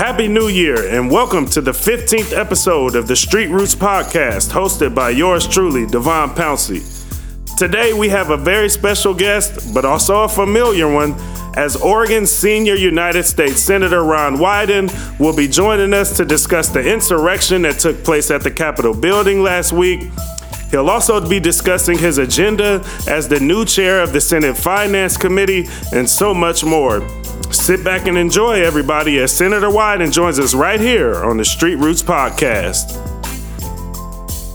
Happy New Year and welcome to the 15th episode of the Street Roots Podcast, hosted by yours truly, Devon Pouncey. Today we have a very special guest, but also a familiar one, as Oregon's senior United States Senator Ron Wyden will be joining us to discuss the insurrection that took place at the Capitol building last week. He'll also be discussing his agenda as the new chair of the Senate Finance Committee and so much more. Sit back and enjoy, everybody, as Senator Wyden joins us right here on the Street Roots Podcast.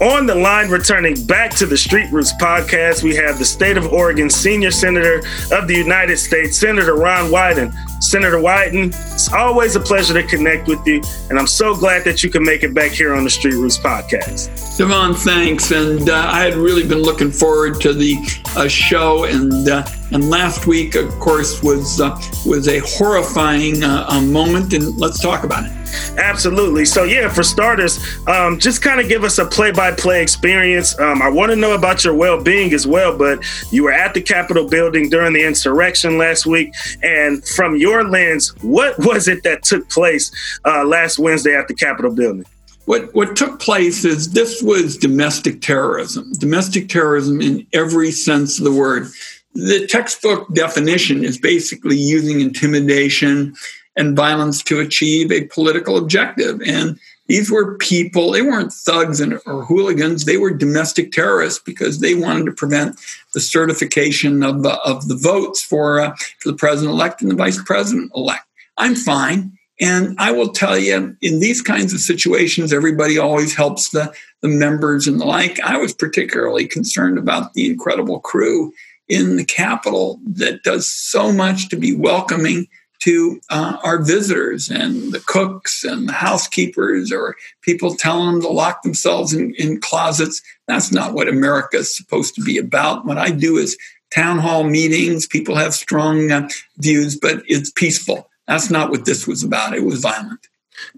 On the line, returning back to the Street Roots podcast, we have the state of Oregon Senior Senator of the United States, Senator Ron Wyden. Senator Wyden, it's always a pleasure to connect with you, and I'm so glad that you can make it back here on the Street Roots podcast. Devon, thanks. And uh, I had really been looking forward to the uh, show, and uh, and last week, of course, was uh, was a horrifying uh, moment, and let's talk about it. Absolutely. So, yeah, for starters, um, just kind of give us a play by play experience. Um, I want to know about your well being as well, but you were at the Capitol building during the insurrection last week. And from your lens, what was it that took place uh, last Wednesday at the Capitol building? What, what took place is this was domestic terrorism, domestic terrorism in every sense of the word. The textbook definition is basically using intimidation and violence to achieve a political objective. And these were people, they weren't thugs and, or hooligans, they were domestic terrorists because they wanted to prevent the certification of, uh, of the votes for, uh, for the president elect and the vice president elect. I'm fine. And I will tell you, in these kinds of situations, everybody always helps the, the members and the like. I was particularly concerned about the incredible crew in the Capitol that does so much to be welcoming to uh, our visitors and the cooks and the housekeepers or people telling them to lock themselves in, in closets. That's not what America is supposed to be about. What I do is town hall meetings. People have strong uh, views, but it's peaceful. That's not what this was about. It was violent.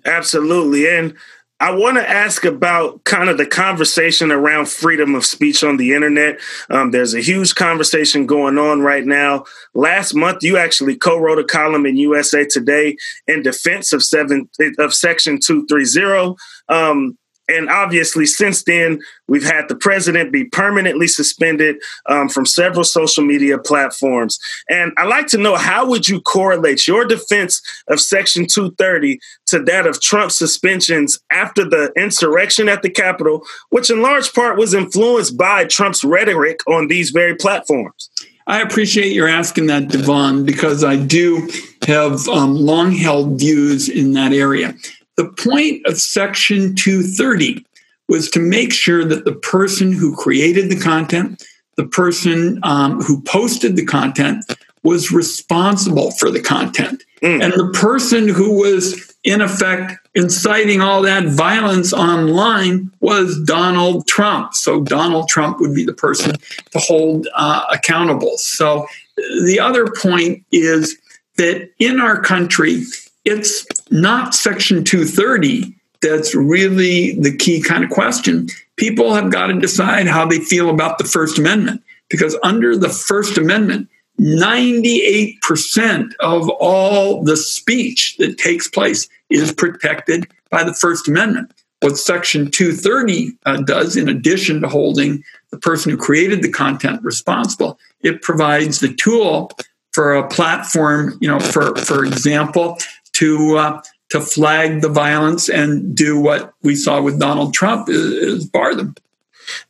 Absolutely. And I want to ask about kind of the conversation around freedom of speech on the internet. Um, there's a huge conversation going on right now. Last month, you actually co-wrote a column in USA Today in defense of seven of Section two three zero. Um, and obviously, since then, we've had the president be permanently suspended um, from several social media platforms. And I'd like to know how would you correlate your defense of Section 230 to that of Trump's suspensions after the insurrection at the Capitol, which in large part was influenced by Trump's rhetoric on these very platforms? I appreciate your asking that, Devon, because I do have um, long held views in that area. The point of Section 230 was to make sure that the person who created the content, the person um, who posted the content, was responsible for the content. Mm. And the person who was, in effect, inciting all that violence online was Donald Trump. So Donald Trump would be the person to hold uh, accountable. So the other point is that in our country, it's not Section 230 that's really the key kind of question. People have got to decide how they feel about the First Amendment because under the First Amendment, 98% of all the speech that takes place is protected by the First Amendment. What Section 230 uh, does, in addition to holding the person who created the content responsible, it provides the tool for a platform, you know, for, for example, to uh, to flag the violence and do what we saw with Donald Trump is, is bar them.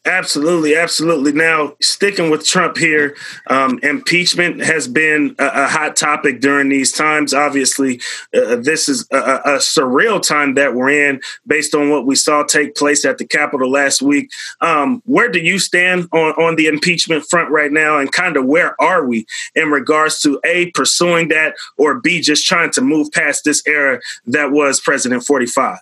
Absolutely, absolutely. Now, sticking with Trump here, um, impeachment has been a, a, hot topic during these times. Obviously, uh, this is a, a, surreal time that we're in based on what we saw take place at the Capitol last week. Um, where do you stand on, on the impeachment front right now? And kind of where are we in regards to A, pursuing that, or B, just trying to move past this era that was President 45?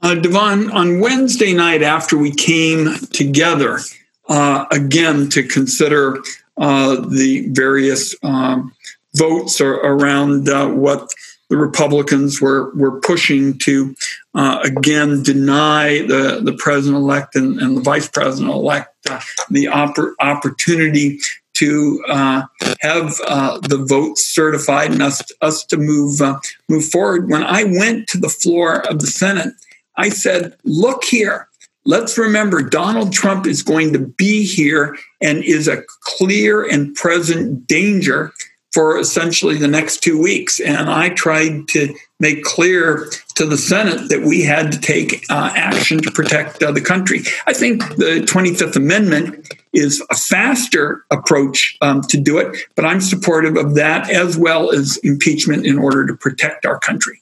Uh, Devon, on Wednesday night after we came together uh, again to consider uh, the various um, votes around uh, what the Republicans were were pushing to uh, again deny the the president elect and, and, the vice president elect uh, the oppor- opportunity to uh, have uh, the votes certified and us, us to move, uh, move forward. When I went to the floor of the Senate, I said, look here, let's remember Donald Trump is going to be here and is a clear and present danger for essentially the next two weeks. And I tried to make clear to the Senate that we had to take uh, action to protect uh, the country. I think the 25th Amendment is a faster approach um, to do it, but I'm supportive of that as well as impeachment in order to protect our country.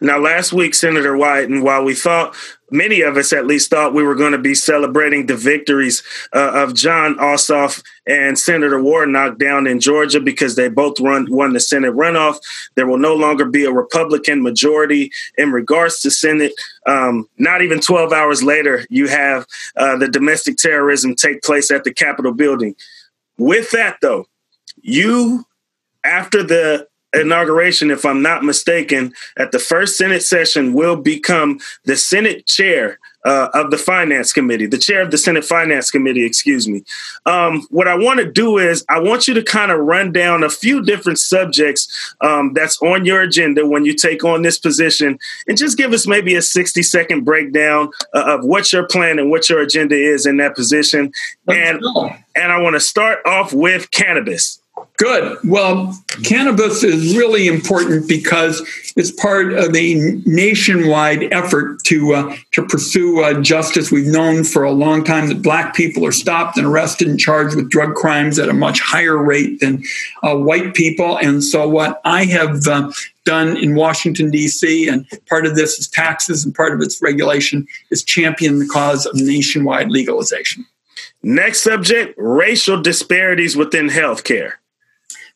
Now, last week, Senator Wyden, and while we thought many of us at least thought we were going to be celebrating the victories uh, of Jon Ossoff and Senator Warnock down in Georgia because they both run, won the Senate runoff. There will no longer be a Republican majority in regards to Senate. Um, not even 12 hours later, you have uh, the domestic terrorism take place at the Capitol building. With that, though, you, after the inauguration, if I'm not mistaken, at the first Senate session, will become the Senate chair uh, of the Finance Committee, the chair of the Senate Finance Committee, excuse me. Um, what I want to do is I want you to kind of run down a few different subjects um, that's on your agenda when you take on this position and just give us maybe a 60 second breakdown uh, of what your plan and what your agenda is in that position. and, and I want to start off with cannabis. Good. Well, cannabis is really important because it's part of a nationwide effort to uh, to pursue uh, justice. We've known for a long time that black people are stopped and arrested and charged with drug crimes at a much higher rate than uh, white people. And so, what I have uh, done in Washington D.C. and part of this is taxes and part of its regulation is champion the cause of nationwide legalization. Next subject: racial disparities within healthcare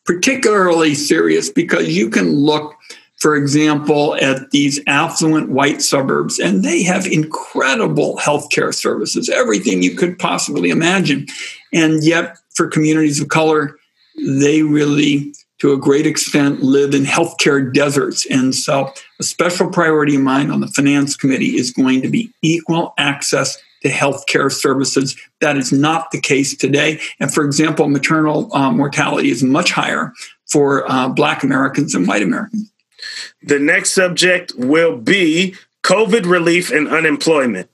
particularly serious because you can look, for example, at these affluent white suburbs, and they have incredible healthcare services, everything you could possibly imagine. And yet, for communities of color, they really, to a great extent, live in healthcare deserts. And so, a special priority of mine on the Finance Committee is going to be equal access to healthcare services. That is not the case today. And for example, maternal uh, mortality is much higher for uh, Black Americans than white Americans. The next subject will be COVID relief and unemployment.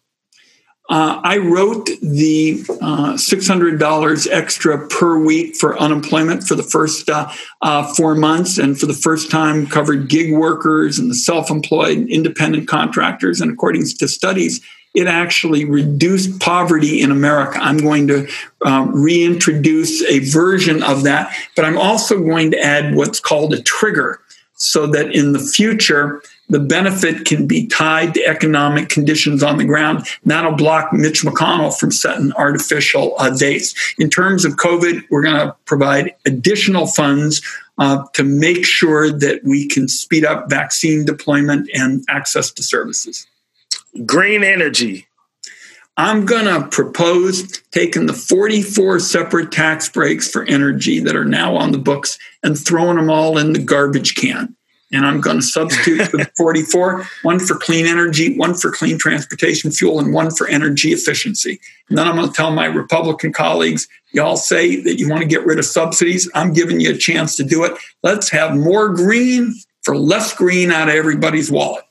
Uh, I wrote the uh, $600 extra per week for unemployment for the first uh, uh, four months, and for the first time covered gig workers and the self employed and independent contractors. And according to studies, it actually reduced poverty in America. I'm going to um, reintroduce a version of that, but I'm also going to add what's called a trigger so that in the future, the benefit can be tied to economic conditions on the ground. That'll block Mitch McConnell from setting artificial uh, dates. In terms of COVID, we're going to provide additional funds uh, to make sure that we can speed up vaccine deployment and access to services. Green energy. I'm going to propose taking the 44 separate tax breaks for energy that are now on the books and throwing them all in the garbage can. And I'm going to substitute for the 44, one for clean energy, one for clean transportation fuel, and one for energy efficiency. And then I'm going to tell my Republican colleagues, y'all say that you want to get rid of subsidies. I'm giving you a chance to do it. Let's have more green for less green out of everybody's wallet.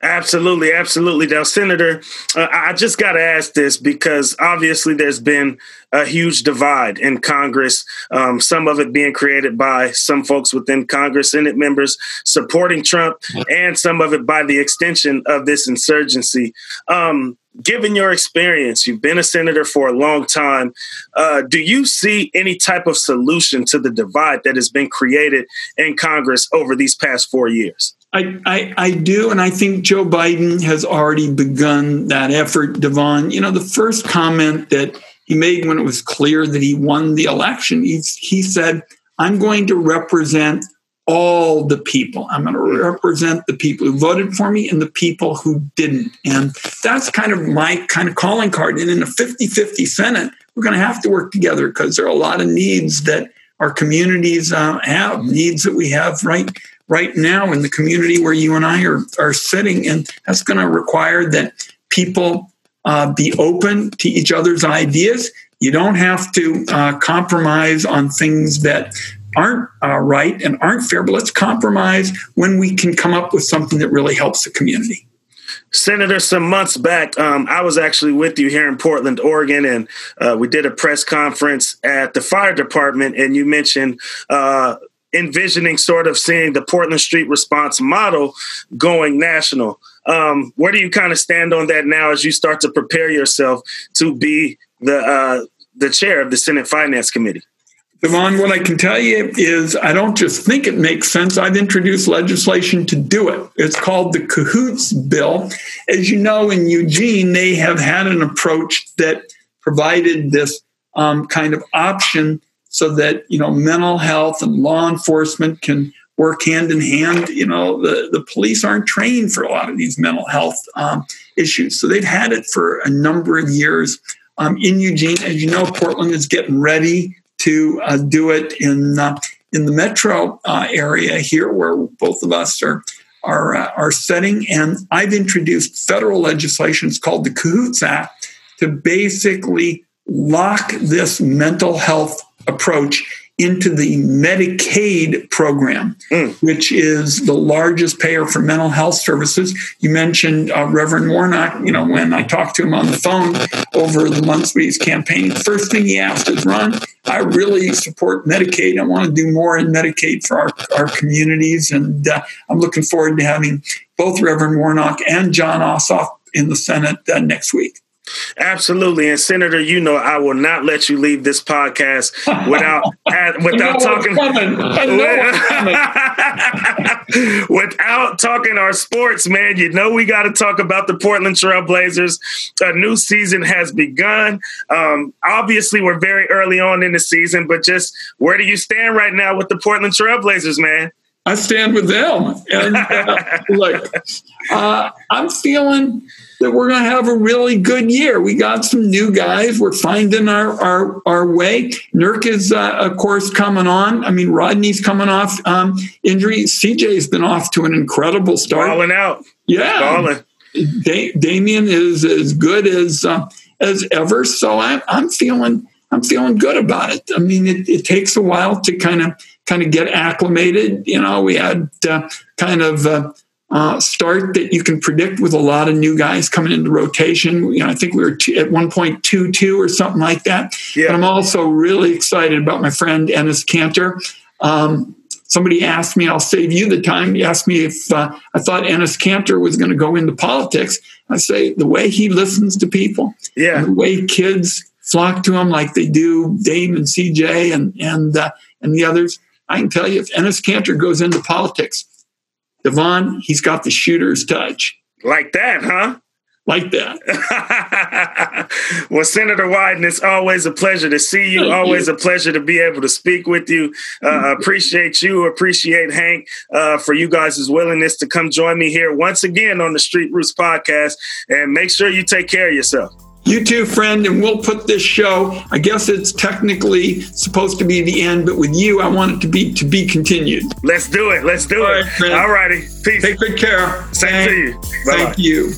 Absolutely, absolutely. Now, Senator, uh, I just got to ask this because obviously there's been a huge divide in Congress, um, some of it being created by some folks within Congress, Senate members supporting Trump, and some of it by the extension of this insurgency. Um, given your experience, you've been a senator for a long time. Uh, do you see any type of solution to the divide that has been created in Congress over these past four years? I, I, do, and I think Joe Biden has already begun that effort, Devon. You know, the first comment that he made when it was clear that he won the election, he, he said, I'm going to represent all the people. I'm going to represent the people who voted for me and the people who didn't. And that's kind of my kind of calling card. And in a 50 50 Senate, we're going to have to work together because there are a lot of needs that our communities uh, have, needs that we have right right now in the community where you and I are, are sitting. And that's going to require that people uh, be open to each other's ideas, You don't have to uh, compromise on things that aren't uh, right and aren't fair, but let's compromise when we can come up with something that really helps the community. Senator, some months back, um, I was actually with you here in Portland, Oregon, and uh, we did a press conference at the fire department, and you mentioned uh, envisioning sort of seeing the Portland Street Response model going national. Um, where do you kind of stand on that now as you start to prepare yourself to be the uh, the chair of the Senate Finance Committee? Devon, what I can tell you is I don't just think it makes sense. I've introduced legislation to do it. It's called the Cahoots Bill. As you know, in Eugene, they have had an approach that provided this um, kind of option so that you know mental health and law enforcement can work hand in hand. You know, the, the police aren't trained for a lot of these mental health um, issues. So they've had it for a number of years. Um, in Eugene, as you know, Portland is getting ready to uh, do it in uh, in the metro uh, area here, where both of us are are uh, are setting. And I've introduced federal legislation. It's called the Cahoots Act to basically lock this mental health approach into the Medicaid program, mm. which is the largest payer for mental health services. You mentioned uh, Reverend Warnock. You know, when I talked to him on the phone over the months we was campaigning, first thing he asked is, Ron, I really support Medicaid. I want to do more in Medicaid for our, our communities. And uh, I'm looking forward to having both Reverend Warnock and Jon Ossoff in the Senate uh, next week. Absolutely, and Senator, you know I will not let you leave this podcast without without talking without talking our sports, man. You know we got to talk about the Portland Trailblazers. A new season has begun. Um, obviously, we're very early on in the season, but just where do you stand right now with the Portland Trailblazers, man? I stand with them, and uh, look, uh, I'm feeling that we're going to have a really good year. We got some new guys. We're finding our our, our way. Nurk is, uh, of course, coming on. I mean, Rodney's coming off um, injury. CJ's been off to an incredible start. Balling out. Yeah. Balling. Da- Damian is as good as uh, as ever. So I'm, I'm feeling I'm feeling good about it. I mean, it, it takes a while to kind of kind of get acclimated. You know, we had uh, kind of uh, uh, start that you can predict with a lot of new guys coming into rotation. You know, I think we were t- at one point two two or something like that. Yeah. But I'm also really excited about my friend Enes Kanter. Um, somebody asked me, I'll save you the time. He asked me if uh, I thought Enes Kanter was going to go into politics. I say the way he listens to people, yeah, the way kids flock to him like they do Dame and CJ and and uh, and the others. I can tell you, if Enes Kanter goes into politics, Devon, he's got the shooter's touch. Like that, huh? Like that. well, Senator Wyden, it's always a pleasure to see you. Thank always you. a pleasure to be able to speak with you. Uh, appreciate you. Appreciate Hank uh, for you guys' willingness to come join me here once again on the Street Roots podcast. And make sure you take care of yourself. You too, friend, and we'll put this show. I guess it's technically supposed to be the end, but with you, I want it to be to be continued. Let's do it. Let's do All it. Right, All righty. Peace. Take good care. Same Thank, to you. Bye-bye. Thank you.